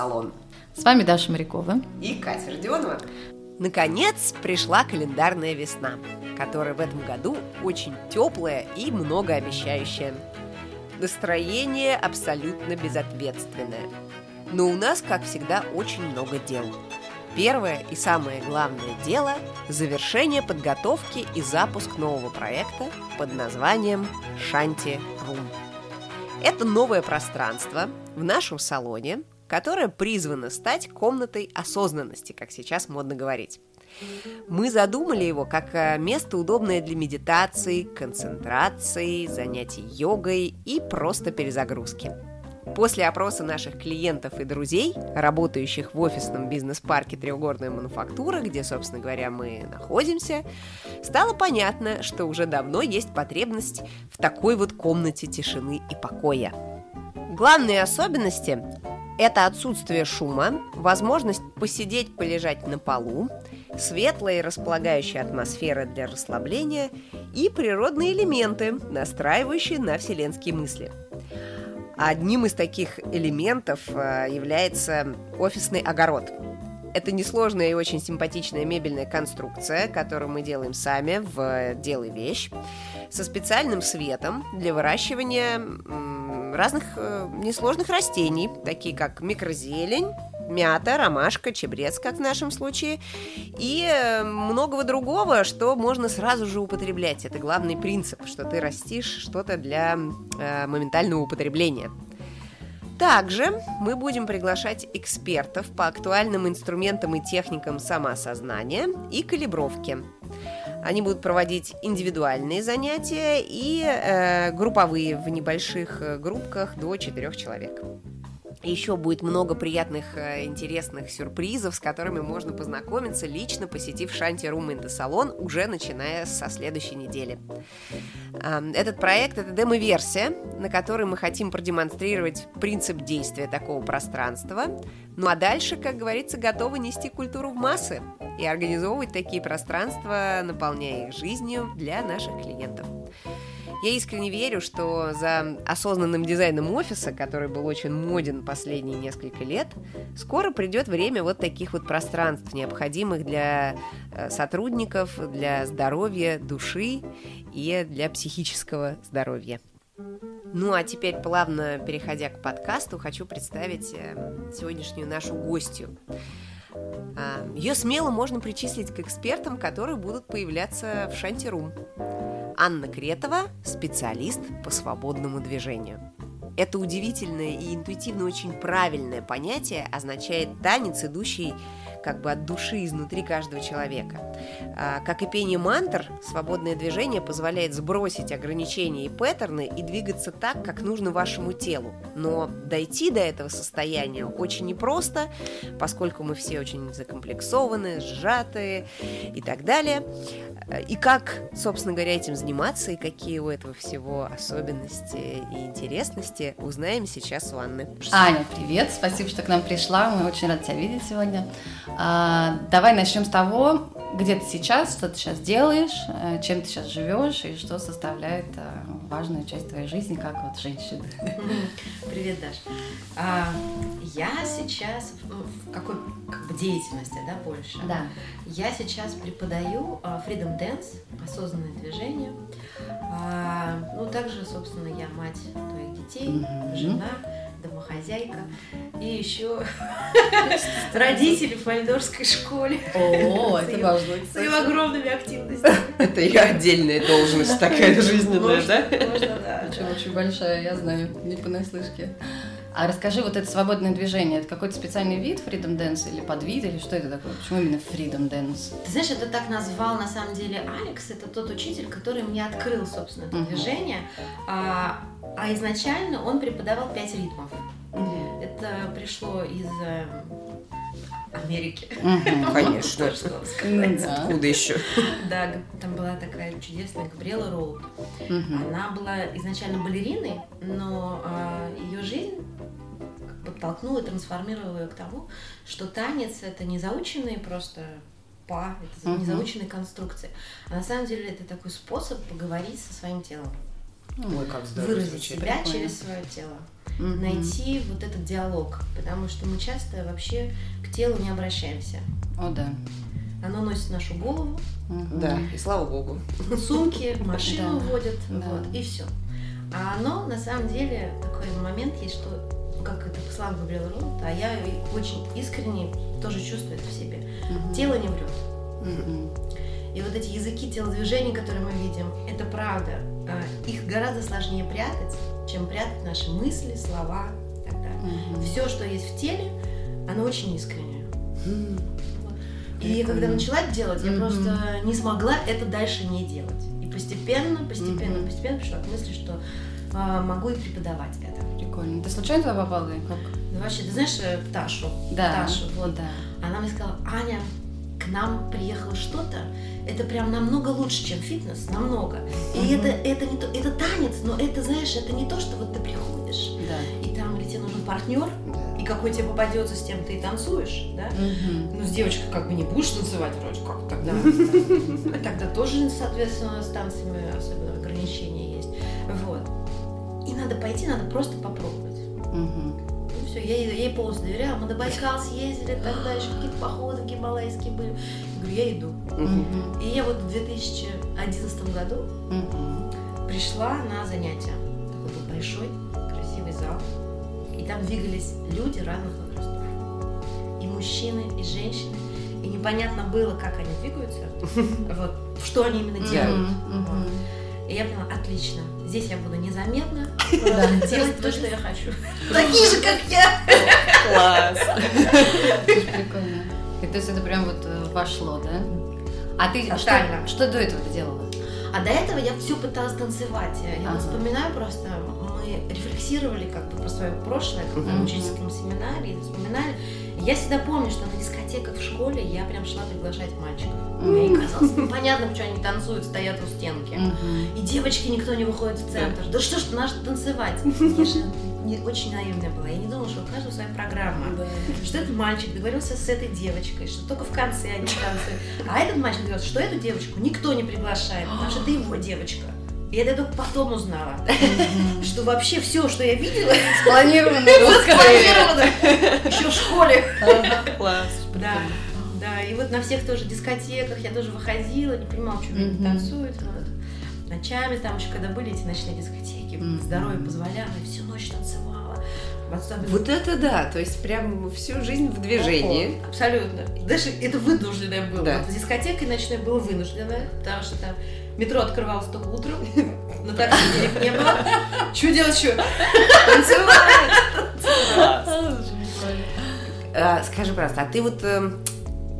Салон. С вами Даша Морякова и Катя Родионова. Наконец пришла календарная весна, которая в этом году очень теплая и многообещающая. Настроение абсолютно безответственное. Но у нас, как всегда, очень много дел. Первое и самое главное дело – завершение подготовки и запуск нового проекта под названием «Шанти Рум». Это новое пространство в нашем салоне, которое призвано стать комнатой осознанности, как сейчас модно говорить. Мы задумали его как э, место, удобное для медитации, концентрации, занятий йогой и просто перезагрузки. После опроса наших клиентов и друзей, работающих в офисном бизнес-парке «Треугорная мануфактура», где, собственно говоря, мы находимся, стало понятно, что уже давно есть потребность в такой вот комнате тишины и покоя. Главные особенности – это отсутствие шума, возможность посидеть, полежать на полу, светлая и располагающая атмосфера для расслабления и природные элементы, настраивающие на вселенские мысли. Одним из таких элементов э, является офисный огород. Это несложная и очень симпатичная мебельная конструкция, которую мы делаем сами в «Делай вещь», со специальным светом для выращивания разных э, несложных растений, такие как микрозелень, мята, ромашка, чебрец, как в нашем случае, и э, многого другого, что можно сразу же употреблять. Это главный принцип, что ты растишь что-то для э, моментального употребления. Также мы будем приглашать экспертов по актуальным инструментам и техникам самоосознания и калибровки. Они будут проводить индивидуальные занятия и э, групповые в небольших э, группках до 4 человек. Еще будет много приятных, э, интересных сюрпризов, с которыми можно познакомиться, лично посетив Шанти Рум Инда Салон, уже начиная со следующей недели. Этот проект – это демо-версия, на которой мы хотим продемонстрировать принцип действия такого пространства. Ну а дальше, как говорится, готовы нести культуру в массы и организовывать такие пространства, наполняя их жизнью для наших клиентов. Я искренне верю, что за осознанным дизайном офиса, который был очень моден последние несколько лет, скоро придет время вот таких вот пространств, необходимых для э, сотрудников, для здоровья души и для психического здоровья. Ну а теперь, плавно переходя к подкасту, хочу представить э, сегодняшнюю нашу гостью. Ее смело можно причислить к экспертам, которые будут появляться в Шантирум. Анна Кретова – специалист по свободному движению. Это удивительное и интуитивно очень правильное понятие означает танец, идущий как бы от души изнутри каждого человека. А, как и пение мантр, свободное движение позволяет сбросить ограничения и паттерны и двигаться так, как нужно вашему телу. Но дойти до этого состояния очень непросто, поскольку мы все очень закомплексованы, сжатые и так далее. И как, собственно говоря, этим заниматься, и какие у этого всего особенности и интересности, узнаем сейчас у Анны. Аня, привет, спасибо, что к нам пришла, мы очень рады тебя видеть сегодня. А, давай начнем с того, где ты сейчас, что ты сейчас делаешь, э, чем ты сейчас живешь и что составляет э, важную часть твоей жизни, как вот женщины. Привет, Даш. А, я сейчас в какой как бы деятельности, да, больше? Да. Я сейчас преподаю а, Freedom Dance, осознанное движение. Ну, также, собственно, я мать твоих детей, жена домохозяйка и еще родители в Вальдорской школе. О, это важно. Своими огромными активностями. Это и отдельная должность такая жизненная, да? Можно, да. Причем очень большая, я знаю, не понаслышке. А расскажи, вот это свободное движение, это какой-то специальный вид Freedom Dance или подвид, или что это такое? Почему именно Freedom Dance? Ты знаешь, это так назвал на самом деле Алекс, это тот учитель, который мне открыл, собственно, это uh-huh. движение. А, а изначально он преподавал пять ритмов. Uh-huh. Это пришло из э, Америки. Угу, конечно. Откуда еще? Да, там была такая чудесная Габриэла Роуд. Она была изначально балериной, но а, ее жизнь подтолкнула и трансформировала ее к тому, что танец это не заученные просто па, это не заученные конструкции. А на самом деле это такой способ поговорить со своим телом. Ой, как здорово Выразить себя через свое тело. Mm-hmm. найти вот этот диалог, потому что мы часто вообще к телу не обращаемся. О, да. Оно носит нашу голову. Mm-hmm. Да, и слава богу. Сумки, машину водят, вот, и все. А оно, на самом деле, такой момент есть, что как это по словам Габриэла Роланд, а я очень искренне тоже чувствую это в себе. Mm-hmm. Тело не врет. Mm-hmm. И вот эти языки телодвижений, которые мы видим, это правда. А, их гораздо сложнее прятать, чем прятать наши мысли, слова и так далее. Mm-hmm. Все, что есть в теле, оно очень искреннее. Mm-hmm. И когда начала это делать, я mm-hmm. просто не смогла это дальше не делать. И постепенно, постепенно, mm-hmm. постепенно пришла к мысли, что а, могу и преподавать это. Прикольно. Ты случайно туда попала как? Ну, вообще, ты знаешь э, Ташу? Да. Ташу, вот. Да. Она мне сказала, Аня, к нам приехало что-то, это прям намного лучше, чем фитнес, намного. И угу. это, это не то, это танец, но это, знаешь, это не то, что вот ты приходишь, да. и там или тебе нужен партнер, да. и какой тебе попадется, с тем ты и танцуешь, да? Угу. Ну, с девочкой как бы не будешь танцевать вроде как тогда. Тогда тоже, соответственно, с танцами особенно ограничения есть. Вот. И надо пойти, надо просто попробовать. Все, я, я ей полностью доверяла. Мы на Байкал съездили, тогда еще какие-то походы гималайские были. Я говорю, я иду. И я вот в 2011 году пришла на занятия. Такой был большой, красивый зал. И там двигались люди разных возрастов. И мужчины, и женщины. И непонятно было, как они двигаются, вот, что они именно делают. И я поняла, отлично, здесь я буду незаметно делать то, что я хочу. Такие же, как я. Класс. Прикольно. И то есть это прям вот э, вошло, да? А ты что, что до этого ты делала? А до этого я все пыталась танцевать. Я вот вспоминаю просто, мы рефлексировали как бы про свое прошлое, когда на учительском семинаре, и вспоминали. Я всегда помню, что на дискотеках в школе я прям шла приглашать мальчиков. Мне казалось непонятно, почему они танцуют, стоят у стенки. И девочки никто не выходит в центр. Да что ж, надо танцевать. Я же не, очень наивная была. Я не думала, что у каждого своя программа. Что этот мальчик договорился с этой девочкой, что только в конце они танцуют. А этот мальчик говорит, что эту девочку никто не приглашает, потому что это его девочка. И это только потом узнала, что вообще все, что я видела, спланировано. Спланировано. Еще в школе. Класс. Да. Да, и вот на всех тоже дискотеках я тоже выходила, не понимала, что люди танцуют. Ночами там еще, когда были эти ночные дискотеки, здоровье позволяло, и всю ночь танцевала. Вот это да, то есть прям всю жизнь в движении. абсолютно. Даже это вынужденное было. Да. Вот дискотека ночная была вынужденная, потому что там Метро открывалось только утром, на такси денег не было. Что делать еще? Танцевать! А, скажи, пожалуйста, а ты вот эм,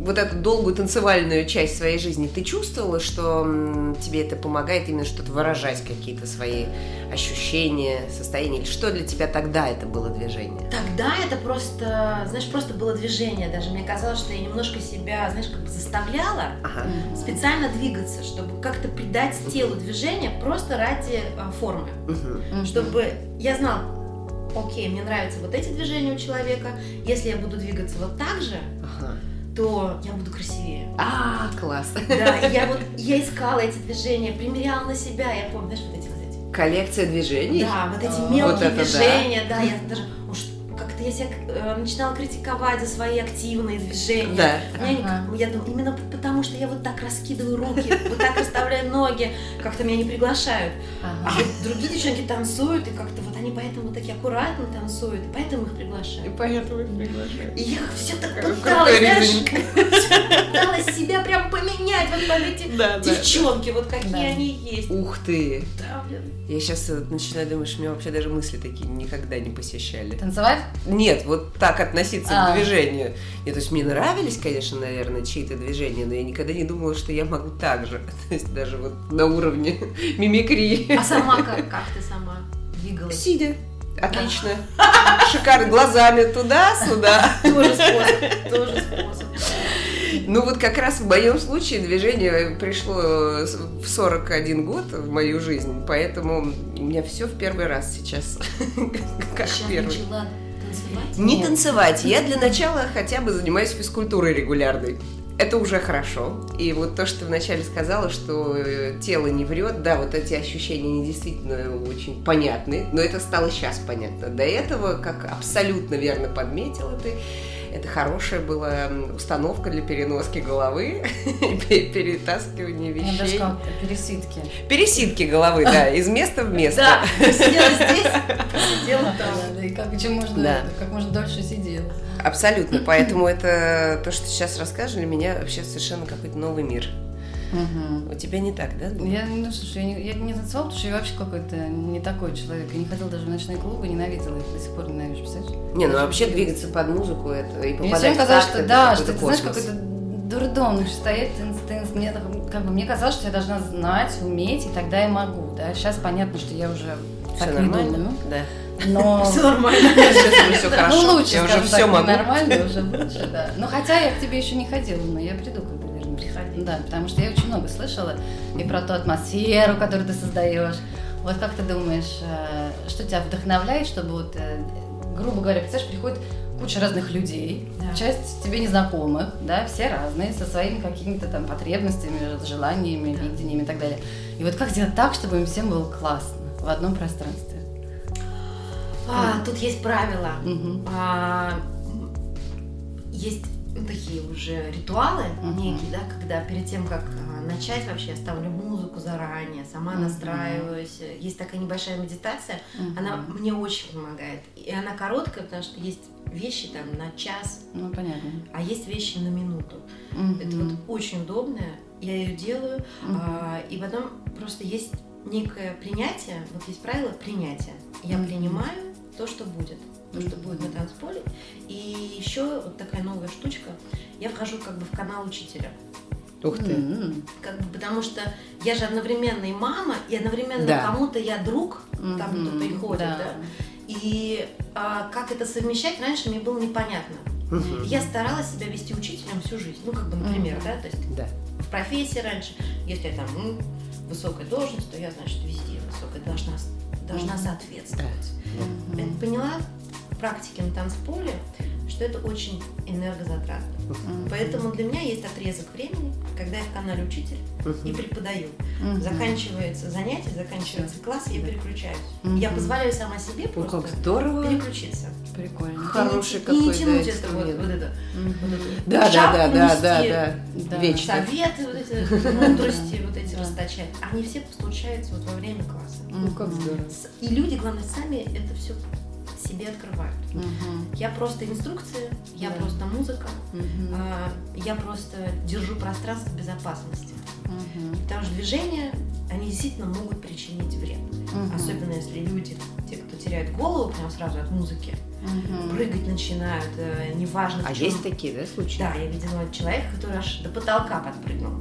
вот эту долгую танцевальную часть своей жизни, ты чувствовала, что тебе это помогает именно что-то выражать, какие-то свои ощущения, состояния? Или что для тебя тогда это было движение? Тогда это просто, знаешь, просто было движение. Даже мне казалось, что я немножко себя, знаешь, как бы заставляла ага. специально двигаться, чтобы как-то придать телу движение просто ради а, формы. Угу. Чтобы я знала, окей, мне нравятся вот эти движения у человека, если я буду двигаться вот так же, ага то я буду красивее. А, класс. Да, я вот, я искала эти движения, примеряла на себя, я помню, знаешь, вот эти вот эти. Коллекция движений? Да, вот эти мелкие вот движения, да. да, я даже, уж как-то я себя э, начинала критиковать за свои активные движения. Да. Меня ага. я думаю, именно потому, что я вот так раскидываю руки, вот так расставляю ноги, как-то меня не приглашают. Ага. А другие девчонки танцуют, и как-то вот они поэтому такие аккуратно танцуют, и поэтому их приглашают. И поэтому их приглашают. И я все так пыталась, знаешь, пыталась себя прям поменять, вот эти да, девчонки, вот какие да. они есть. Ух ты! Да, блин. Я сейчас э, начинаю думать, что меня вообще даже мысли такие никогда не посещали. Танцевать? Нет, вот так относиться а. к движению. Нет, то есть мне нравились, конечно, наверное, чьи-то движения, но я никогда не думала, что я могу так же. То есть даже вот на уровне мимикрии. А сама как? Как ты сама двигалась? Сидя. Отлично. Шикарно. Глазами туда-сюда. Тоже способ. Тоже способ. Ну вот как раз в моем случае движение пришло в 41 год в мою жизнь, поэтому у меня все в первый раз сейчас. Как первый. Танцевать? Не танцевать. Я для начала хотя бы занимаюсь физкультурой регулярной. это уже хорошо. И вот то, что ты вначале сказала, что э, тело не врет, да, вот эти ощущения не действительно очень понятны, но это стало сейчас понятно. До этого, как абсолютно верно подметила ты, это хорошая была установка для переноски головы, перетаскивания вещей. Я даже сказала, пересидки. Пересидки головы, да, из места в место. Да, сидела здесь, сидела там. И как, чем можно, как можно дольше сидела. Абсолютно, поэтому это то, что сейчас расскажешь, для меня вообще совершенно какой-то новый мир. Угу. У тебя не так, да? Я, ну, слушай, я не, я не танцевала, потому что я вообще какой-то не такой человек. Я не ходила даже в ночные клубы, ненавидела их, до сих пор ненавижу, представляешь? Не, ну вообще двигаться под музыку это и попадать Мне казалось, что да, что ты знаешь, какой-то дурдом, ну, стоять, мне, как бы, мне казалось, что я должна знать, уметь, и тогда я могу, да. Сейчас понятно, что я уже все так нормально? не думаю. Да. Но... Все нормально. Все хорошо. Ну, лучше, я уже все могу. Нормально, уже лучше, да. Но хотя я к тебе еще не ходила, но я приду, когда приходить. Да, потому что я очень много слышала и про ту атмосферу, которую ты создаешь. Вот как ты думаешь, э, что тебя вдохновляет, чтобы вот, э, грубо говоря, представляешь, приходит куча разных людей, да. часть тебе незнакомых, да, все разные, со своими какими-то там потребностями, желаниями, да. видениями и так далее. И вот как сделать так, чтобы им всем было классно в одном пространстве? А, тут есть правила. Угу. А, есть такие уже ритуалы uh-huh. некие, да, когда перед тем, как а, начать вообще, я ставлю музыку заранее, сама uh-huh. настраиваюсь. Есть такая небольшая медитация, uh-huh. она мне очень помогает. И она короткая, потому что есть вещи там на час, ну, понятно. а есть вещи на минуту. Uh-huh. Это вот очень удобная, я ее делаю, uh-huh. а, и потом просто есть некое принятие, вот есть правило принятия. Я uh-huh. принимаю то, что будет то, что будет на танцполе. И еще вот такая новая штучка. Я вхожу как бы в канал учителя. Ух ты. Mm-hmm. Как бы, потому что я же одновременно и мама, и одновременно да. кому-то я друг, mm-hmm. там кто приходит, да. да? И а, как это совмещать, раньше мне было непонятно. Mm-hmm. Я старалась себя вести учителем всю жизнь. Ну, как бы, например, mm-hmm. да, то есть да. в профессии раньше, если я там ну, высокая должность, то я, значит, везде высокая должна, должна соответствовать. Да. Mm-hmm. Поняла практики на танцполе, что это очень энергозатратно. Uh-huh. Поэтому для меня есть отрезок времени, когда я в канале учитель uh-huh. и преподаю. Uh-huh. Заканчивается занятие, заканчивается класс, и я переключаюсь. Uh-huh. Я позволяю сама себе просто как здорово. переключиться. Прикольно. Хороший какой-то. И не тянуть это вот, вот это. Uh-huh. Вот это. Да, да, да, да, да, да, да. Вечно. Советы, вот эти мудрости, вот эти расточать. Они все случаются вот во время класса. Ну, как здорово. И люди, главное, сами это все себе открывают. Угу. Я просто инструкция, я да. просто музыка, угу. а, я просто держу пространство безопасности. Угу. Потому что движения, они действительно могут причинить вред. Угу. Особенно если люди, те, кто теряют голову прямо сразу от музыки, угу. прыгать начинают, э, неважно. А есть такие, да, случаи? Да, я видела человека, который аж до потолка подпрыгнул.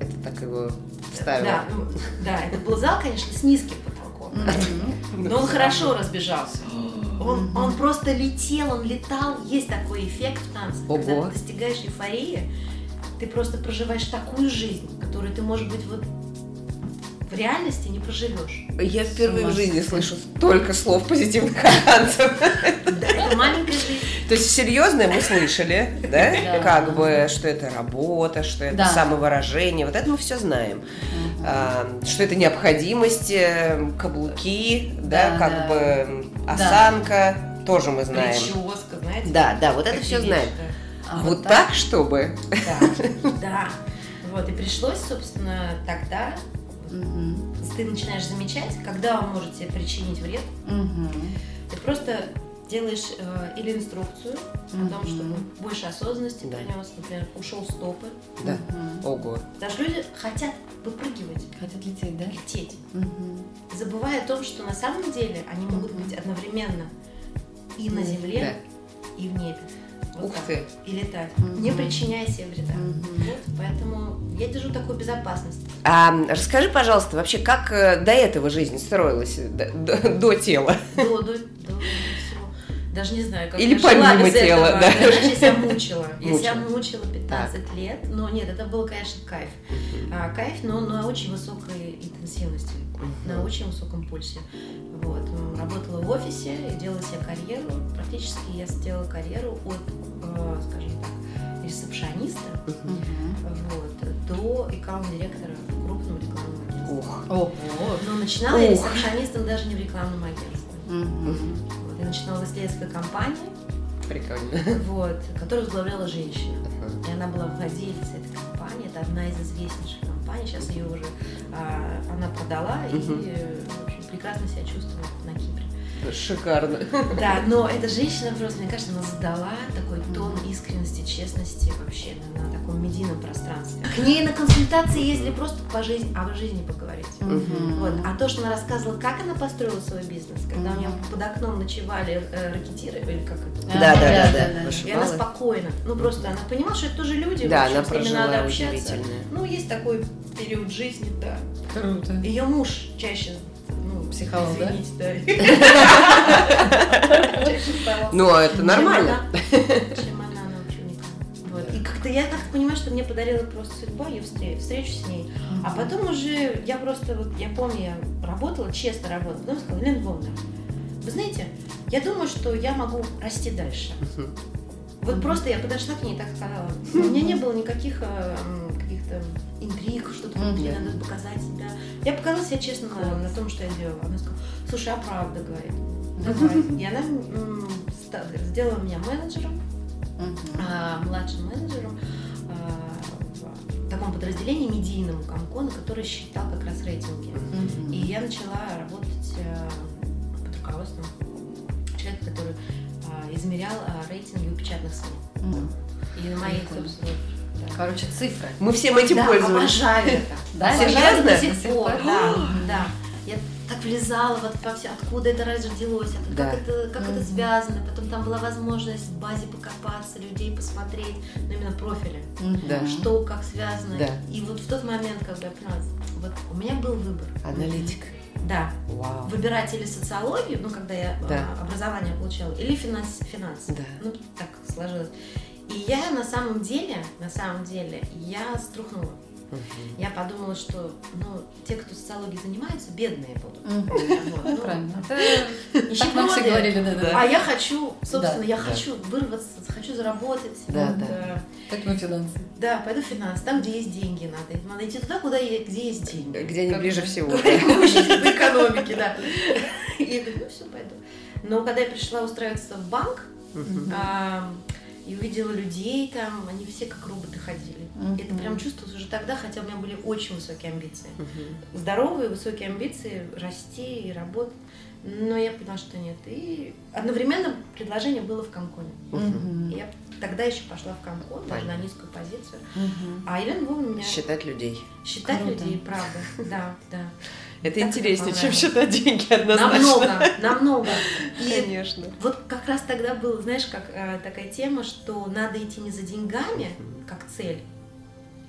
Это так его вставило? Да, ну, да, это был зал, конечно, с низким потолком. Но он хорошо разбежался. Он, он просто летел, он летал. Есть такой эффект в танце, Ого. когда ты достигаешь эйфории, ты просто проживаешь такую жизнь, которую ты, может быть, вот в реальности не проживешь. Я впервые в жизни слышу столько слов позитивных о танцах. Да, это маленькая жизнь. То есть серьезное мы слышали, да? Как бы, что это работа, что это самовыражение. Вот это мы все знаем. А, что это необходимость, каблуки, да, как бы осанка, тоже мы знаем. Прическа, знаете? Да, да, вот это все знаем. А вот так, чтобы. Да, да. Вот, и пришлось, собственно, тогда ты начинаешь замечать, когда он может тебе причинить вред. Ты просто делаешь э, или инструкцию mm-hmm. о том, чтобы больше осознанности да. принес, например, ушел стопы. Да. Mm-hmm. Ого. Даже люди хотят выпрыгивать. Хотят лететь, да? Лететь. Mm-hmm. Забывая о том, что на самом деле они могут mm-hmm. быть одновременно и на земле, да. и в небе. Вот Ух так. ты. И летать, mm-hmm. не причиняя себе вреда. Mm-hmm. Вот, поэтому я держу такую безопасность. А расскажи, пожалуйста, вообще, как э, до этого жизнь строилась, до, до, до тела? До, до даже не знаю, как Или я помимо тела, этого. да. Я себя мучила. Я себя мучила 15 так. лет, но нет, это был, конечно, кайф. А, кайф, но на очень высокой интенсивности, на очень высоком пульсе. Вот. Работала в офисе и делала себе карьеру. Практически я сделала карьеру от, э, скажем так, ресепшониста Мгм. вот, до аккаунт-директора в крупном рекламном агентстве. Ух. Ого. Но начинала я Ух. ресепшонистом даже не в рекламном агентстве. Мгм. Начинала в исследовательской компании, Прикольно. вот, которую возглавляла женщина. И она была владелицей этой компании. Это одна из известнейших компаний. Сейчас ее уже а, она продала и в общем, прекрасно себя чувствует на Кипре. Шикарно. Да, но эта женщина просто, мне кажется, она задала такой тон искренности, честности вообще на, таком медийном пространстве. К ней на консультации ездили просто по жизни, о жизни поговорить. Мгм. Вот. А то, что она рассказывала, как она построила свой бизнес, когда у нее под окном ночевали э, ракетиры, или как это? А, Да, да, да, да, да. И она спокойно, ну просто она понимала, что это тоже люди, Да, в общем, она с ними надо общаться. Ну, есть такой период жизни, да. Круто. Ее муж чаще, ну, Психолог, да? Но это нормально. Чем она. Вот. И как-то я как-то понимаю, что мне подарила просто судьба ее встречу, с ней. А потом уже я просто, вот, я помню, я работала, честно работала, потом сказала, Лена Львовна, вы знаете, я думаю, что я могу расти дальше. Вот просто я подошла к ней и так сказала. У меня не было никаких э, м, каких-то интриг, что-то Мгм. надо показать себя. Я показала себя честно на, на том, что я делала. Она сказала, слушай, а правда, говорит. Давай. И она сделала меня менеджером, а, младшим менеджером а, в таком подразделении медийному Комкона, который считал как раз рейтинги. Мгм. И я начала работать э, под руководством человека, который а, измерял а, рейтинги у печатных СМИ. Мгм. И на моих, собственно. Короче, цифры. Мы всем этим да, пользуемся. обожаю это. Да, Серьезно? Обожаю до сих пор, да, да. Я так влезала вот во все, откуда это родилось, это, Да. как, это, как это Мгм. связано. Потом там была возможность в базе покопаться, людей посмотреть, ну именно профили. Да. что как связано. Да. И вот в тот момент, когда я поняла, вот у меня был выбор. Аналитика. Да, Вау. выбирать или социологию, ну, когда я Да. а, образование получала, или финанс, финансы. Да. Ну, так сложилось. И я на самом деле, на самом деле, я струхнула. Мгм. Я подумала, что, ну, те, кто социологией занимаются, бедные будут. Вот, Ну, ну, правильно. Это нам все говорили, да, да. А я хочу, собственно, Да. я Да. хочу вырваться, хочу заработать. Да, Вот, да. мы финансы. Да, пойду в финансы, там, где есть деньги надо. Надо идти туда, куда где есть деньги. Где они Как ближе всего. Учитель по экономике, да. И я говорю, ну все, пойду. Но когда я пришла устраиваться в банк, и увидела людей там, они все как роботы ходили. Мгм. Это прям чувствовалось уже тогда, хотя у меня были очень высокие амбиции. Мгм. Здоровые, высокие амбиции, расти и работать. Но я поняла, что нет. И одновременно предложение было в. Мгм. И я тогда еще пошла в Комкон, даже на низкую позицию. Мгм. А Елена Львовна меня Считать людей. считать Круто. людей, правда. Да, да. Это Так интереснее, чем понравилось. считать деньги однозначно. Намного, намного. И Конечно. вот как раз тогда было, знаешь, как э, такая тема, что надо идти не за деньгами, как цель,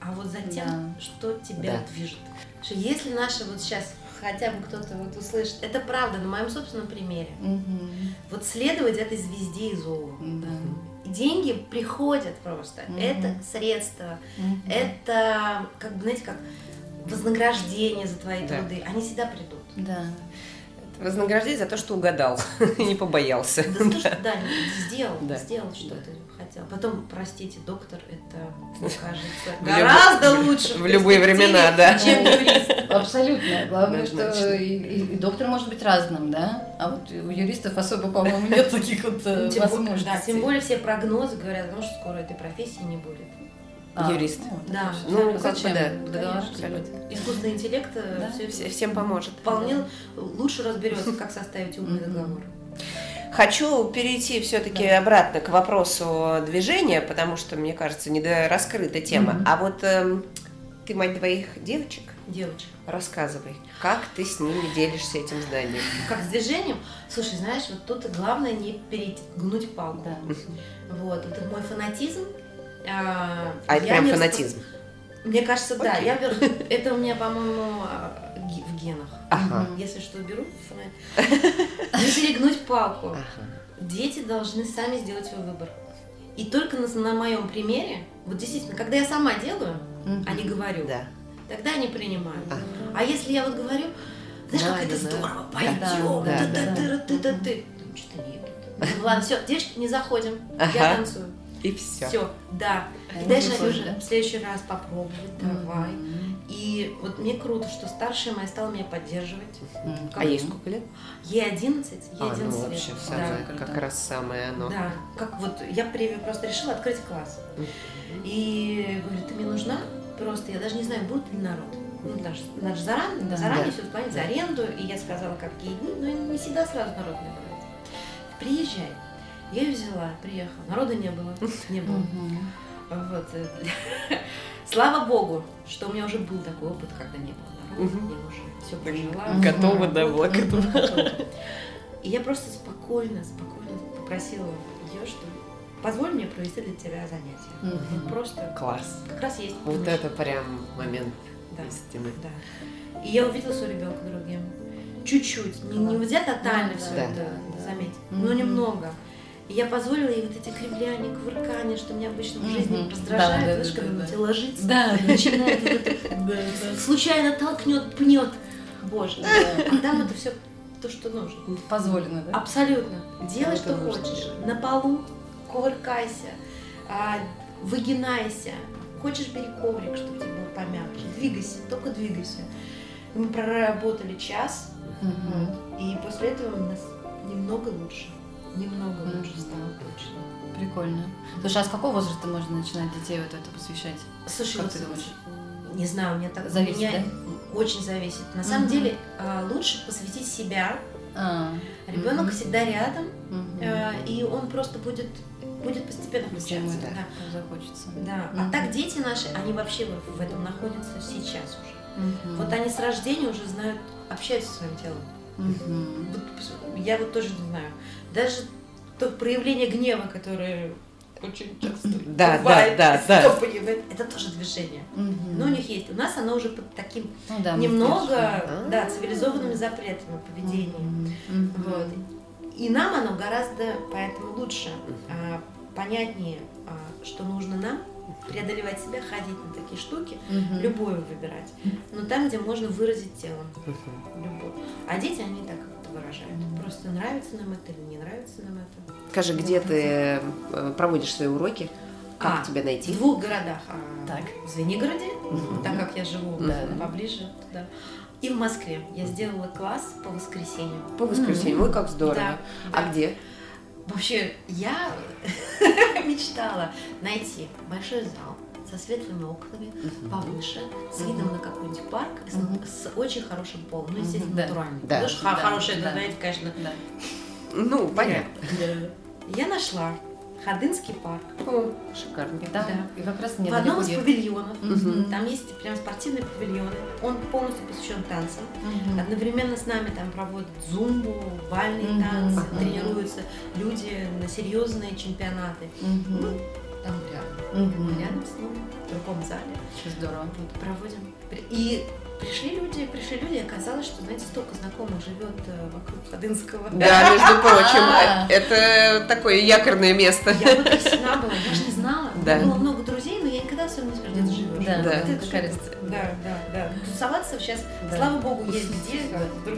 а вот за тем, Да. что тебя Да. движет. Что если наши вот сейчас хотя бы кто-то вот услышит, это правда на моем собственном примере. Мгм. Вот следовать этой звезде из олова. Да. Деньги приходят просто. Мгм. Это средства, Мгм. это, как бы, знаете, как вознаграждение за твои Да. труды. Они всегда придут. Да. Вознаграждение за то, что угадал и не побоялся. Да за то, что да, сделал, Да. сделал, что Да. ты хотел. Потом, простите, доктор, это, мне кажется, гораздо лучше в любые времена, да. чем юрист. Абсолютно. Главное, что Однозначно. и, и- и доктор может быть разным, да? А вот у юристов особо, по-моему, нет таких вот э, возможностей. Да, тем более все прогнозы говорят о том, что скоро этой профессии не будет. А, юрист. ну, Да. точно. Ну, бы зачем? да, делать. Искусственный интеллект э, Да, все- Все- Всем поможет. вполне лучше разберется, как составить умный договор. Хочу перейти все-таки обратно к вопросу движения, потому что, мне кажется, недораскрыта тема. Мгм. А вот эм, ты мать двоих девочек? Девочек. Рассказывай, как ты с ними делишься этим знанием? Как с движением? Слушай, знаешь, вот тут главное не перегнуть палку. Да. Вот, это мой фанатизм. А, А это прям фанатизм. Мне кажется, да. Я вер- Это у меня, по-моему, а, в генах. Ага. Если что, беру фанат. Не перегнуть палку. Ага. Дети должны сами сделать свой выбор. И только на, на моем примере, вот действительно, когда я сама делаю, Мгм. а не говорю, Да. тогда они принимают. Ага. А если я вот говорю, знаешь, как Надо, это да. здорово, Да, пойдем, да, ты да. ты ты ты ты ты Что-то не идут. Ну, Ладно, все, девочки, не заходим, Ага. я танцую. И все. Все, да. И Это дальше уже да? в следующий раз попробовать, давай. И вот мне круто, что старшая моя стала меня поддерживать. А ей сколько лет? Ей 11, ей А, 11 ну лет. вообще да. самое, как раз самое оно. Да, как вот я при- просто решила открыть класс. И говорю, ты мне нужна? Просто я даже не знаю, будет ли народ. Ну, даже, надо же заранее, Да. заранее Да. все платить за аренду. И я сказала, какие дни, но не всегда сразу народ набирается. Приезжай. Я ее взяла, приехала. Народа не было. Не было. Вот. Слава богу, что у меня уже был такой опыт, когда не было народа. Я уже все прожила. Готова, да, была. Готова. И я просто спокойно, спокойно попросила ее, что позволь мне провести для тебя. Вот Просто Класс. как раз есть Вот это прям момент Да. истины. Да. И я увидела своего ребенка другим. Чуть-чуть. Не, не взять тотально Да, все да. это, Да. заметь, Мгм. но немного. И я позволила ей вот эти кривляния, кувыркания, что меня обычно в жизни Да, раздражает, да, знаешь, да, когда да, на тебя ложится, Да. начинает вот это, случайно толкнет, пнет. Боже, а там это все то, что нужно. Позволено, да? Абсолютно. Делай, что хочешь. На полу кувыркайся, а, выгинайся. Хочешь, бери коврик, чтобы тебе было помягче. Двигайся, только двигайся. Мы проработали час, и после этого у нас немного лучше. Немного Мгм. лучше стало точно. Прикольно. Слушай, а с какого возраста можно начинать детей вот это посвящать? Слушай, Как вот ты думаешь? не знаю, у меня так Зависит, у меня да? очень зависит. На самом Мгм. деле а, лучше посвятить себя. А, Ребенок Мгм. всегда рядом, а, и он просто будет будет постепенно включаться. это Да. захочется. Да, а Мгм. так дети наши, они вообще в этом находятся сейчас уже. Мгм. Вот они с рождения уже знают, общаются со своим телом. Мгм. Вот я вот тоже не знаю. Даже то проявление гнева, которое очень часто Да, бывает, да, да, да. понимает, это тоже движение. Мгм. Но у них есть. У нас оно уже под таким Ну да, немного, слышали. да, цивилизованными запретами поведения. Мгм. Вот. И нам оно гораздо поэтому лучше, а, понятнее, а, что нужно нам, преодолевать себя, ходить на такие штуки, Мгм. любую выбирать. Но там, где можно выразить телом, Мгм. любую. А дети, они так как-то выражают. Просто нравится нам это или не нравится нам это. Скажи, где ты э, проводишь свои уроки? Как А, тебя найти? В двух городах. а, Так. В Звенигороде, Мгм. так как я живу Да. поближе туда. И в Москве. Я сделала класс по воскресеньям. По воскресеньям. Ой, как здорово. Да, А да. где? Вообще, я мечтала найти большой зал со светлыми окнами, повыше, с видом на какой-нибудь парк, с, очень хорошим полом. Ну, естественно, Да. натуральный. Да. Потому что х- Да, хороший, это, да. знаете, конечно, Да. Ну, понятно. Я нашла Ходынский парк. О, шикарно. Там Да. и как раз В не одном из павильонов. Мгм. Там есть прям спортивные павильоны. Он полностью посвящен танцам. Одновременно с нами там проводят зумбу, бальные Мгм. танцы, Ага. тренируются люди на серьезные чемпионаты. Мгм. Там рядом. Мгм. Рядом с ними, в другом зале. Здорово. Вот, проводим. И пришли люди, пришли люди, и оказалось, что, знаете, столько знакомых живет э, вокруг Ходынского. Да, между прочим, А. это такое якорное место. Я потрясена была, я же не знала. Было много друзей, никогда особенно не спрашивала, где ты живешь. Да, Да. Ты разница. Да, да, да. Тусоваться сейчас, Да. слава богу, есть где, в.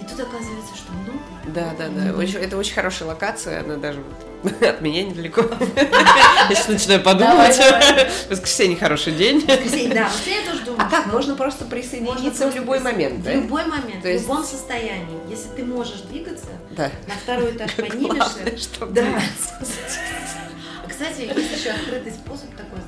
И тут оказывается, что много. Да, да, да. Очень- Это очень хорошая локация, она даже вот от меня недалеко. Я сейчас начинаю подумать. Воскресенье хороший день. Воскресенье, Да, я тоже думаю. А как? что Можно просто присоединиться в любой момент, В да? любой момент, То в любом состоянии. Если ты можешь двигаться, Да. на второй этаж поднимешься. Да. Кстати, есть еще открытый способ такой,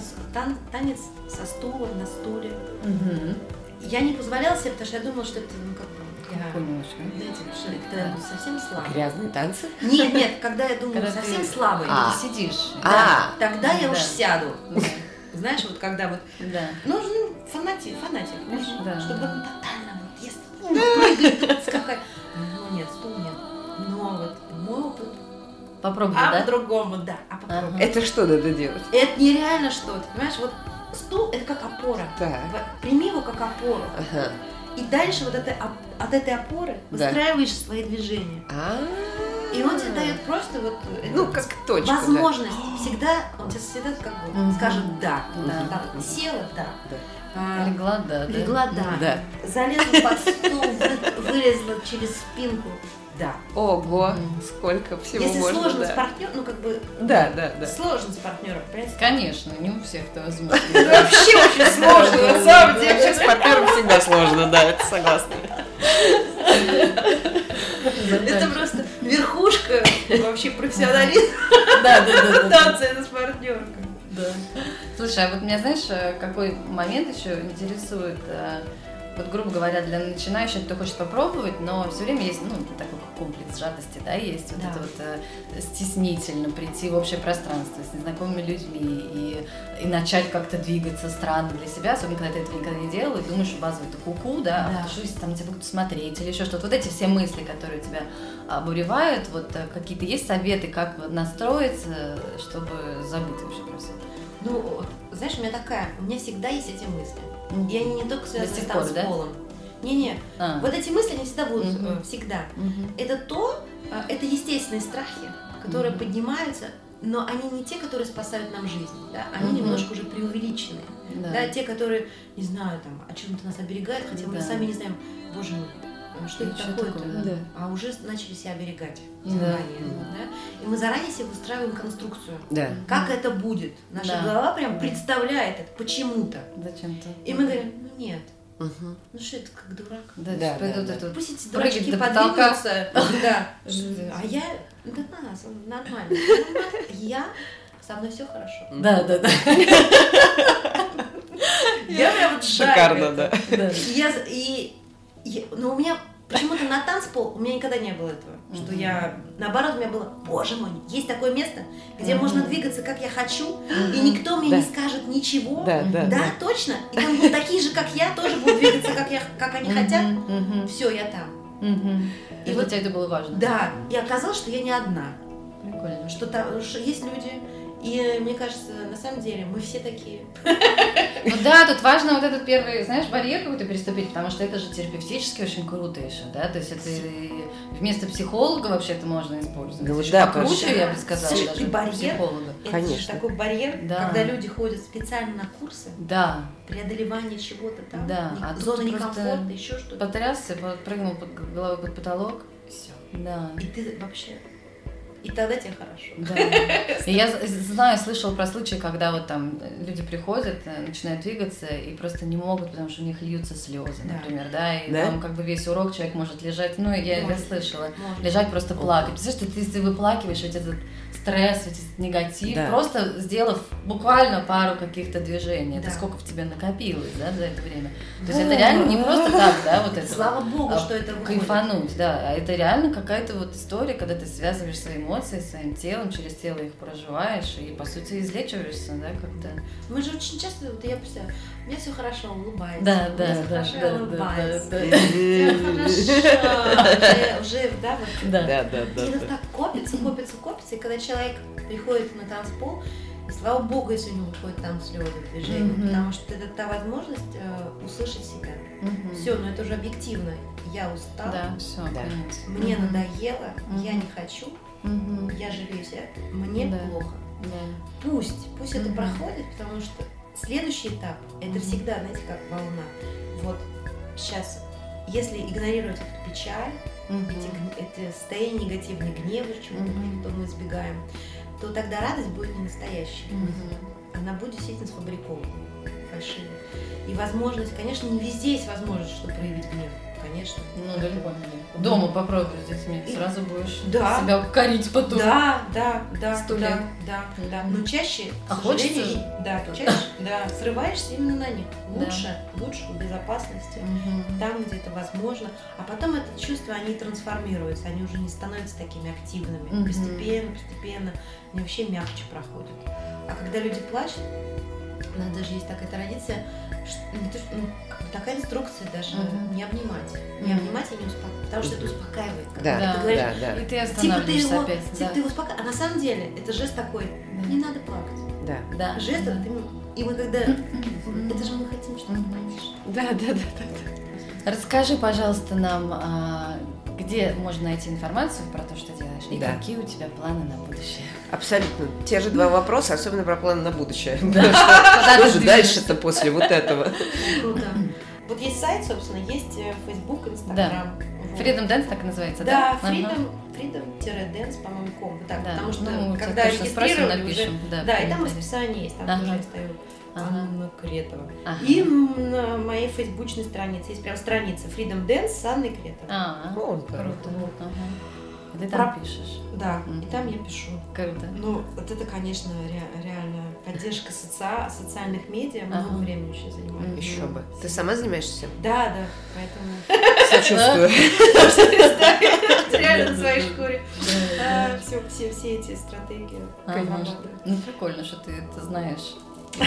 со тан- танец со стулом, на стуле. Мгм. Я не позволяла себе, потому что я думала, что это, ну, как бы, я, Какой немножко. знаете, что это когда я буду совсем слабый. Грязные танцы? Нет, нет, когда я думаю, Когда совсем ты- слабый, А. Ты сидишь. А. тогда я уж Да. сяду. Знаешь, вот когда вот Да. нужен фанатик, фанатик, понимаешь? Да. чтобы вот тотально вот ну, скакать. Ну нет, стул нет. Но вот мой опыт, Попробуй, а да? по-другому, да, а попробуй. Ага. Это что надо делать? Это нереально что-то, понимаешь? Вот стул это как опора. Так. Прими его как опору. Ага. И дальше вот это, от этой опоры Да. выстраиваешь свои движения. А. И он тебе дает просто вот это- Ну, как точка. да. возможность. Всегда, он тебе всегда как бы скажет да. Да. Там, села, да. Да. А, Легла, да. да. Легла, да. Да. Залезла под стул, вы- вылезла через спинку. Да. Ого, сколько всего Если можно, сложно да. с партнером, ну как бы Да, да, да. сложно с партнером, понимаете? Конечно, не у всех это возможно. Вообще очень сложно, на самом деле. Вообще с партнером всегда сложно, да, это согласна. Это просто верхушка вообще профессионализма Да, да, да, это с партнером. Да. Слушай, а вот меня знаешь, э, какой момент еще интересует? Вот, грубо говоря, для начинающих, кто хочет попробовать, но все время есть, ну, такой комплекс сжатости, да, есть вот Да. это вот э, стеснительно прийти в общее пространство с незнакомыми людьми и, и начать как-то двигаться странно для себя, особенно когда ты этого никогда не делал, и думаешь, что базово это куку, да, Да. а что если там тебя будут смотреть или еще что-то. Вот эти все мысли, которые тебя обуревают, вот э, какие-то есть советы, как настроиться, чтобы забыть вообще про все? Ну, знаешь, у меня такая, у меня всегда есть эти мысли. И они не только связаны с пор, да? танцполом. Не-не, А. вот эти мысли, они всегда будут, э, всегда. Мгм. Это то, э, это естественные страхи, которые Мгм. поднимаются, но они не те, которые спасают нам жизнь, да, они Мгм. немножко уже преувеличенные. Да. Да, те, которые, не знаю, там, о чем-то нас оберегают, хотя мы Да. сами не знаем, боже мой, а что это Что такое-то? такое, да. А уже начали себя оберегать Да. заранее, да? И мы заранее себе выстраиваем конструкцию. Да. Как это будет? Наша Да. голова прям представляет это почему-то. Зачем-то. И мы говорим, ну нет, Мгм. ну что это как дурак? Да, Да, да, это вот Пусть эти дурачки до подвигаются. Да. А я, да нас, нормально. нормально. Я, со мной все хорошо. Да, да, да. Я прям Шикарно, да. да. Я, и, но у меня почему-то на танцпол у меня никогда не было этого. Что Мгм. я, наоборот, у меня было, боже мой, есть такое место, где Мгм. можно двигаться, как я хочу, и никто мне Да. не скажет ничего. Да, да, Да, точно. И там будут такие же, как я, тоже будут двигаться, как, я, как они хотят. Все, я там. И вот- тебя это было важно. Да, и оказалось, что я не одна. Прикольно. Что, там, что есть люди, и э, мне кажется, на самом деле мы все такие. Ну да, тут важно вот этот первый, знаешь, барьер какой-то переступить, потому что это же терапевтически очень круто еще, да, то есть это вместо психолога вообще это можно использовать. Да да, конечно. я бы сказала, Слушай, даже и барьер. психолога. Это Конечно. же такой барьер, Да. когда люди ходят специально на курсы, Да, преодолевание чего-то там, Да, а зона некомфорта, еще что-то. потрясся, прыгнул под головой под потолок. Все. Да. И ты вообще. И тогда тебе хорошо. Да. И я знаю, слышала про случаи, когда вот там люди приходят, э, начинают двигаться и просто не могут, потому что у них льются слезы, Да. например, да, и Да? там как бы весь урок человек может лежать, ну, я это слышала, Может. лежать просто плакать. Представляешь, что ты, ты выплакиваешь ведь этот стресс, этот негатив, Да. просто сделав буквально пару каких-то движений. Это Да. сколько в тебе накопилось, да, за это время. То есть это реально не просто так, да, вот это. Слава богу, а, что это выходит. Кайфануть, да. А это реально какая-то вот история, когда ты связываешь свои эмоции с своим телом, через тело их проживаешь и, по сути, излечиваешься, да, как-то. Мы же очень часто, вот я представляю, у меня все хорошо, улыбается. Да, да, да, хорошо, да, я да, улыбаюсь. да, Всё хорошо. Уже, уже, да, вот Да. Да, да, да. И это да. так копится, копится, копится, и когда человек приходит на танцпол, и слава богу, если у него выходит там слезы, движения, Мгм. потому что это та возможность э, услышать себя. Мгм. Все, но это уже объективно. Я устала, Да, все, Да. мне Мгм. надоело, я Мгм. не хочу, Мгм. я жалею себя, мне Да. плохо. Да. Пусть, пусть это Мгм. проходит, потому что следующий этап, это всегда, знаете, как волна. Вот сейчас, если игнорировать эту печаль, Мгм. эти, гн- эти состояния негативные, гневы, чего-то, Мгм. что мы избегаем, то тогда радость будет не настоящей. Мгм. Она будет действительно сфабрикована, фальшивой. И возможность, конечно, не везде есть возможность, чтобы проявить гнев. Конечно. Ну, далеко далеко. Дома попробуй с детьми, сразу будешь Да. себя корить потом. Да, да, да, Сто да, да, да. Но чаще, А к хочется сожалению, же. да, чаще, да, срываешься именно на них. Да. Лучше, лучше в безопасности. Мгм. там, где это возможно, а потом это чувства, они трансформируются, они уже не становятся такими активными. Мгм. Постепенно, постепенно, они вообще мягче проходят. А когда люди плачут, у нас даже есть такая традиция, что- ну, такая инструкция даже, Мгм. не обнимать. Не обнимать и не успокаивать, потому что это успокаивает. Да, Да. Ты говоришь, да, да. И ты Типа ты останавливаешься его, опять. типа да. ты его успокаиваешь, а на самом деле это жест такой, Да. не надо плакать. Да. Да. Жест, да. это ты, и мы когда, это же мы хотим, чтобы ты плачешь. Да, да, да, да. Расскажи, пожалуйста, нам, а, где можно найти информацию про то, что делаешь, и Да. какие у тебя планы на будущее. Абсолютно. Те же два вопроса, особенно про планы на будущее. Что же дальше-то после вот этого? Круто. Вот есть сайт, собственно, есть э, Facebook, Instagram. Freedom Dance так и называется, Да, да? Freedom, Freedom-Dance, по-моему, ком. Вот Так, Да. потому что Ну, когда точно спросим, регистрировали уже... напишем, да, Да, и там расписание есть, там Ага. тоже я. Анна Кретова. Ага. И на моей фейсбучной странице есть прям страница Freedom Dance с Анной Кретовой. А, О, круто. Вот. Ага. Ты там Про- пишешь. Да, Мгм. и там я пишу. Круто. Ну, вот это, конечно, ре- реально поддержка соци- социальных медиа много Ага. времени очень занимает. Мгм. Еще бы. Ты сама занимаешься? Да, да, поэтому Сочувствую. реально на своей шкуре. Все, все, все эти стратегии работают. Ну, прикольно, что ты это знаешь.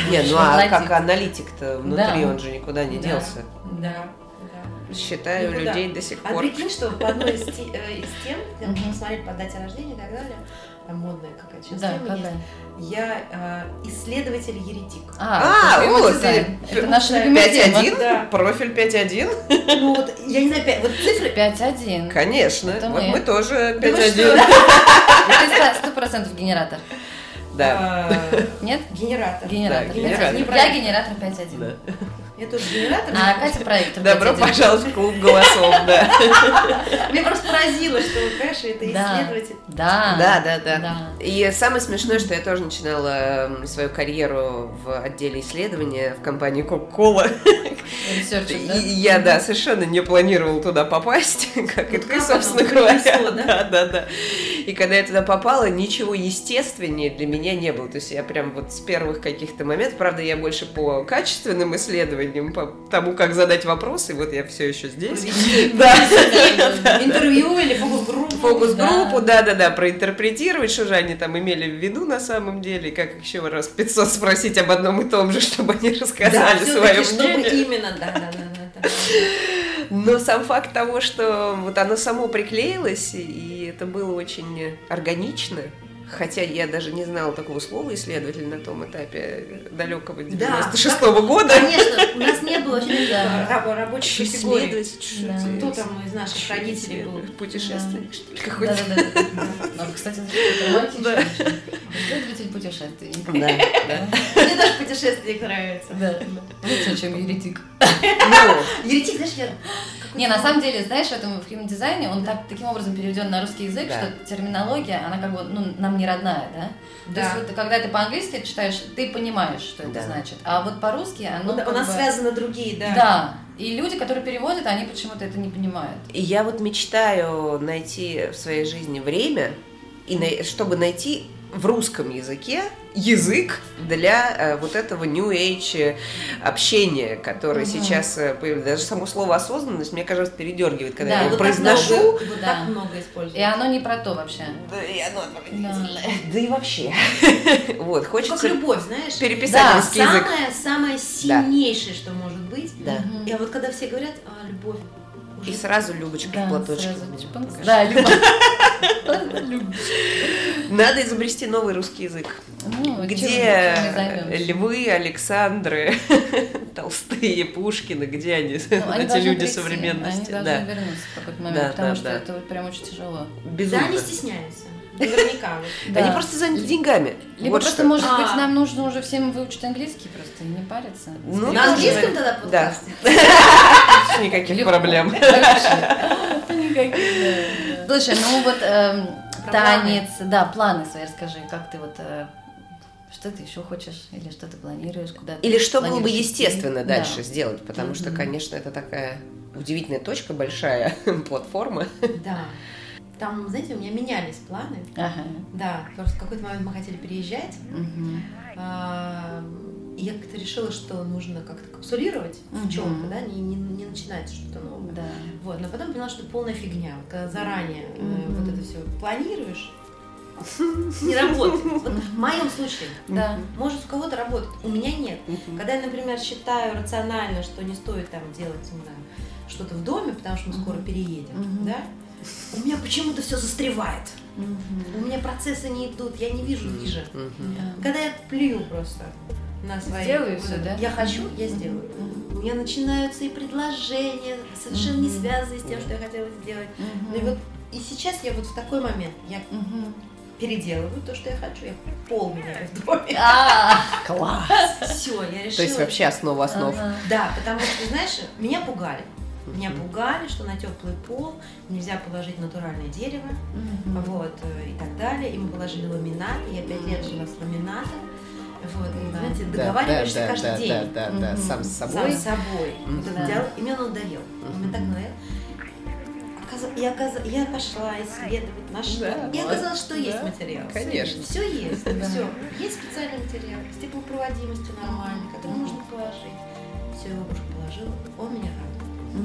Не, ну а как аналитик-то внутри, Да. он же никуда не Да. делся. Да, да. Считаю Никуда. людей до сих А пор. прикинь, что по одной из, э, из тем, я Мгм. посмотреть по дате рождения и так далее, там модная какая-то сейчас Да, тема есть. Я э, исследователь еретик. А, это вот, design. ты- Это наша любимая тема. 5-1? Да. Профиль 5-1? Ну вот, я не знаю, пять- вот цифры 5-1. Конечно. Это Вот мы. мы тоже Думаешь, 5-1. Это сто процентов генератор. Да. э, Нет? генератор. Генератор. Да, 5-1. генератор. Я генератор 5-1. Да. Я тоже генератор. А Катя проектор Добро 5-1. пожаловать в клуб голосов, да. Меня просто поразило, что, понимаешь, это исследователь. Да. Да, да, да. И самое смешное, что я тоже начинала свою карьеру в отделе исследования в компании Coca-Cola. Я, да, совершенно не планировала туда попасть, как и Вот ты, собственно говоря. Да, да, да. И когда я туда попала, ничего естественнее для меня не было. То есть я прям вот с первых каких-то моментов, правда, я больше по качественным исследованиям, по тому, как задать вопросы, вот я все еще здесь. Да. Интервью или фокус-группу. Фокус-группу, да-да-да, проинтерпретировать, что же они там имели в виду на самом деле, как еще раз 500 спросить об одном и том же, чтобы они рассказали свое чтобы мнение. именно, да, да, да, да. Но сам факт того, что вот оно само приклеилось, и это было очень органично, хотя я даже не знала такого слова исследователь на том этапе далекого 96-го года. Конечно, у нас не было вообще Да. раб- рабочих категорий. Исследователь, Да. Кто там из наших родителей был? Путешественник, что ли, какой-то? Да-да-да. Ну, Кстати, звучит романтично. Исследователь путешественник. Да, да. Путешественник нравится. Да. Лучше, чем еретик. Ну, Еретик, знаешь, я... Не, на самом деле, знаешь, в этом в дизайне он так, таким образом переведен на русский язык, Да. что терминология, она как бы, ну, нам не родная, да? То Да. есть, вот, когда ты по-английски читаешь, ты понимаешь, что это Да. значит. А вот по-русски оно да, у нас связаны другие, да. Да. И люди, которые переводят, они почему-то это не понимают. И я вот мечтаю найти в своей жизни время, и най- чтобы найти в русском языке язык для э, вот этого New Age э, общения, которое Мгм. сейчас э, появляется. Даже само слово осознанность, мне кажется, передергивает, когда Да, я его так произношу. много- Да. так много используют. И оно не про то вообще. Да, и оно. Да. Да и вообще. Вот, Как хочется любовь, знаешь? переписать Да, русский язык. Самое, самое сильнейшее, что может быть. Да. Мгм. И вот когда все говорят, а, любовь. И сразу Любочка Да, в платочке. сразу. Да, любовь. Надо изобрести новый русский язык. Ну, мы- Где чем мы займемся? львы, Александры, Толстые, Пушкины, где они, Ну, они эти люди прийти, современности? Они Да. должны вернуться в какой-то момент, Да, потому да, что да. это вот прям очень тяжело. Да, Безумно. они стесняются. Наверняка. вот. Да. Они просто заняты деньгами. Либо Вот просто, что. может быть, А. нам нужно уже всем выучить английский просто и не париться. Ну, На английском тогда Да. подкасте? Никаких проблем. Никаких, да. Слушай, ну вот эм, танец, да, планы свои расскажи, как ты вот э, что ты еще хочешь или что ты планируешь, куда ты Или что было бы планируешь идти? естественно Да. дальше сделать, потому что, Мгм. конечно, это такая удивительная точка, большая платформа. Да. Там, знаете, у меня менялись планы. Ага. Да, просто в какой-то момент мы хотели переезжать. А, И я как-то решила, что нужно как-то капсулировать в Мгм. чем-то, да, не, не, не начинается что-то новое. Да. Вот, но потом поняла, что это полная фигня. Вот Когда заранее э, Мгм. вот это все планируешь, не работает. Вот в моем случае, Да. может, у кого-то работает, у меня нет. Когда я, например, считаю рационально, что не стоит там делать, не знаю, что-то в доме, потому что мы скоро переедем, да, у меня почему-то все застревает. Мгм. У меня процессы не идут, я не вижу. Мгм. Да. Когда я плюю просто на свои... Сделаю это, да? Я хочу, я сделаю. Мгм. У меня начинаются и предложения, совершенно не связанные с тем, что я хотела сделать. Ну и вот и сейчас я вот в такой момент, я переделываю то, что я хочу, я пол меняю в доме. А, Класс! Все, я решила. То есть вообще основа основ. ага. Да, потому что, знаешь, меня пугали. Меня пугали, что на теплый пол нельзя положить натуральное дерево, вот, э, и так далее. И мы положили ламинат, я пять лет жила с ламинатом. Вот, и, Да. знаете, Да, договариваешься да, каждый да, день. Да, да, да, Мгм. сам с Сам собой. с собой. Мгм. Вот это Да. делал, и мне он надоел. Он мне так надоел. Я, оказа- я пошла исследовать нашла. Да, и вот, оказалось, что есть да, материал. конечно. Все есть. Да. Все. Есть специальный материал с теплопроводимостью нормальной, который можно положить. Все, его бабушка положила. Он меня радует.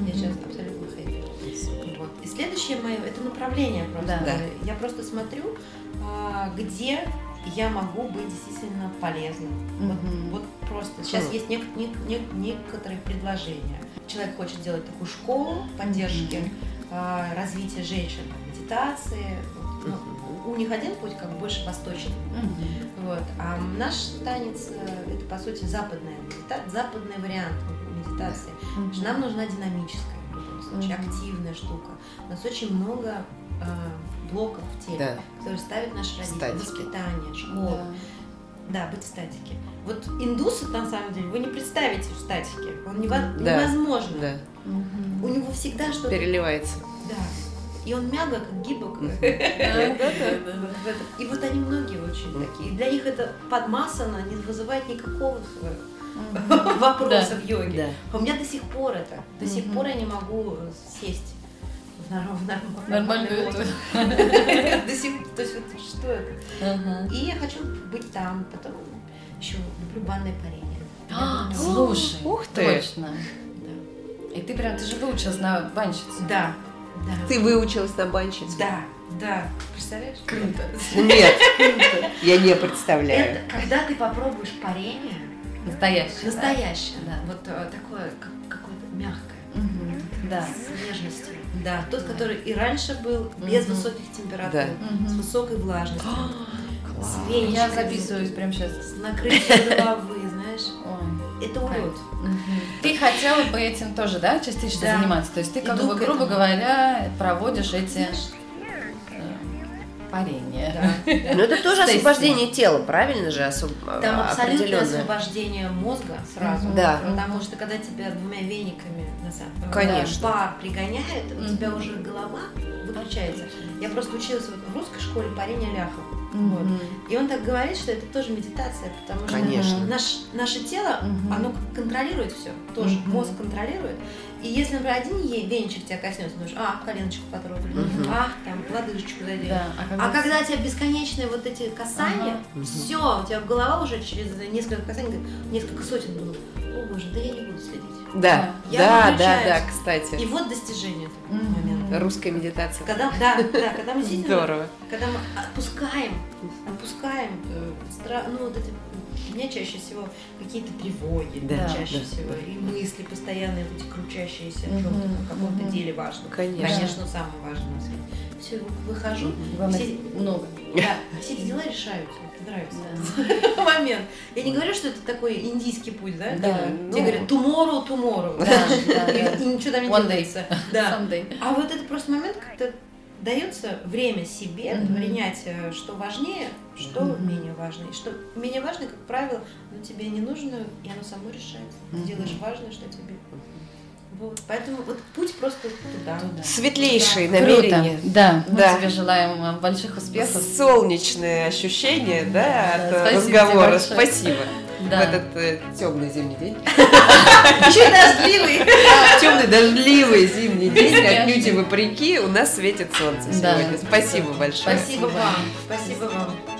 Я сейчас абсолютно хэппи. Вот. И следующее мое это направление просто. Да. Я просто смотрю, а, где я могу быть действительно полезным. Вот, Мгм. вот просто. Сейчас Хм. есть нек- нек- нек- некоторые предложения. Человек хочет сделать такую школу поддержки а, развития женщин, медитации. Вот. Ну, у них один путь как больше восточный. Мгм. Вот. А наш танец э, это по сути западная западный вариант медитации. Потому что Нам нужна динамическая, в любом случае, Мгм. активная штука. У нас очень много э, блоков в теле, Да. которые ставят наши родители. Статики. Воспитание, школа. Да. Да, быть в статике. Вот индуса, на самом деле, вы не представите в статике. Он нево- Да. невозможно. Да. У него всегда что-то... переливается. Да. И он мягок, гибок. Да, да, да, да. И вот они многие очень такие. Для них это подмасано не вызывает никакого вопроса в йоге. Да. А у меня до сих пор это. До сих пор я не могу э, сесть в норм- в норм- в Нормальную. До сих То есть вот что это? И я хочу быть там. Потом еще люблю банное парение. А. Слушай, Ух ты. точно. И ты прям, ты же выучилась на банщицу. Да. Да. Ты выучилась на банщицу? Да, да. Представляешь? Круто. Нет, я не представляю. Это когда ты попробуешь парение, Настоящая. настоящее, Да. вот э, такое, как, какое-то мягкое, Мгм. Да. с нежностью. Да, тот, который и раньше был без Мгм. высоких температур, Да. С высокой влажностью, Класс. с Я записываюсь прямо сейчас. с накрытием головы, знаешь. Ой. Это урод. Ты хотела бы этим тоже, да, частично Да. заниматься? То есть ты, как бы, грубо говоря, проводишь эти э, парения. Да. Но это тоже освобождение тела, правильно же? Особ... Там абсолютное определенное. освобождение мозга сразу. Да. Потому что когда тебя двумя вениками на самом деле, Конечно. пар пригоняет, у тебя уже голова выключается. Я просто училась вот в русской школе парения ляхов. Вот. И он так говорит, что это тоже медитация, потому что Конечно. наш, наше тело, Мгм. оно контролирует все, тоже Мгм. мозг контролирует. И если, например, один е- венчик тебя коснется, думаешь, а, коленочку потрогали, Мгм. а, там, лодыжечку задели. Да, А когда у тебя бесконечные вот эти касания, Ага. все, у тебя голова уже через несколько касаний, несколько сотен думает, о боже, да я не буду следить. Да, Я да, да, да, кстати. И вот достижение Мгм. момента. Русская медитация. Когда, да, да, когда мы действительно, Здорово. когда мы отпускаем, отпускаем, э, стра- ну вот эти, у меня чаще всего какие-то тревоги, Да, чаще да, всего, да. и мысли постоянные, эти крутящиеся о чем-то, о каком-то мгм. деле важном. Конечно. Конечно, самое важное. Все, выхожу, Главное, все, много. да, все эти дела решаются. Это нравится. Да. момент. Я не говорю, что это такой индийский путь, да? Да, Тебе ну. говорят tomorrow, tomorrow. Да, да, И, да. и ничего там не One day. делается. Да. Someday. А вот это просто момент, когда дается время себе Мгм. принять, э, что важнее, что Мгм. менее важно. И что менее важно, как правило, оно тебе не нужно, и оно само решается. Ты делаешь важное, что тебе. Вот. Поэтому вот путь просто туда. Туда. Светлейшие Да. намерения. Круто. Да, мы Да. тебе желаем э, больших успехов. Солнечные ощущения, да, Да, от э, спасибо разговора. Спасибо. Да. В этот темный зимний день. Еще дождливый. Темный дождливый зимний день, отнюдь и вопреки, у нас светит солнце сегодня. Спасибо большое. Спасибо вам. Спасибо вам.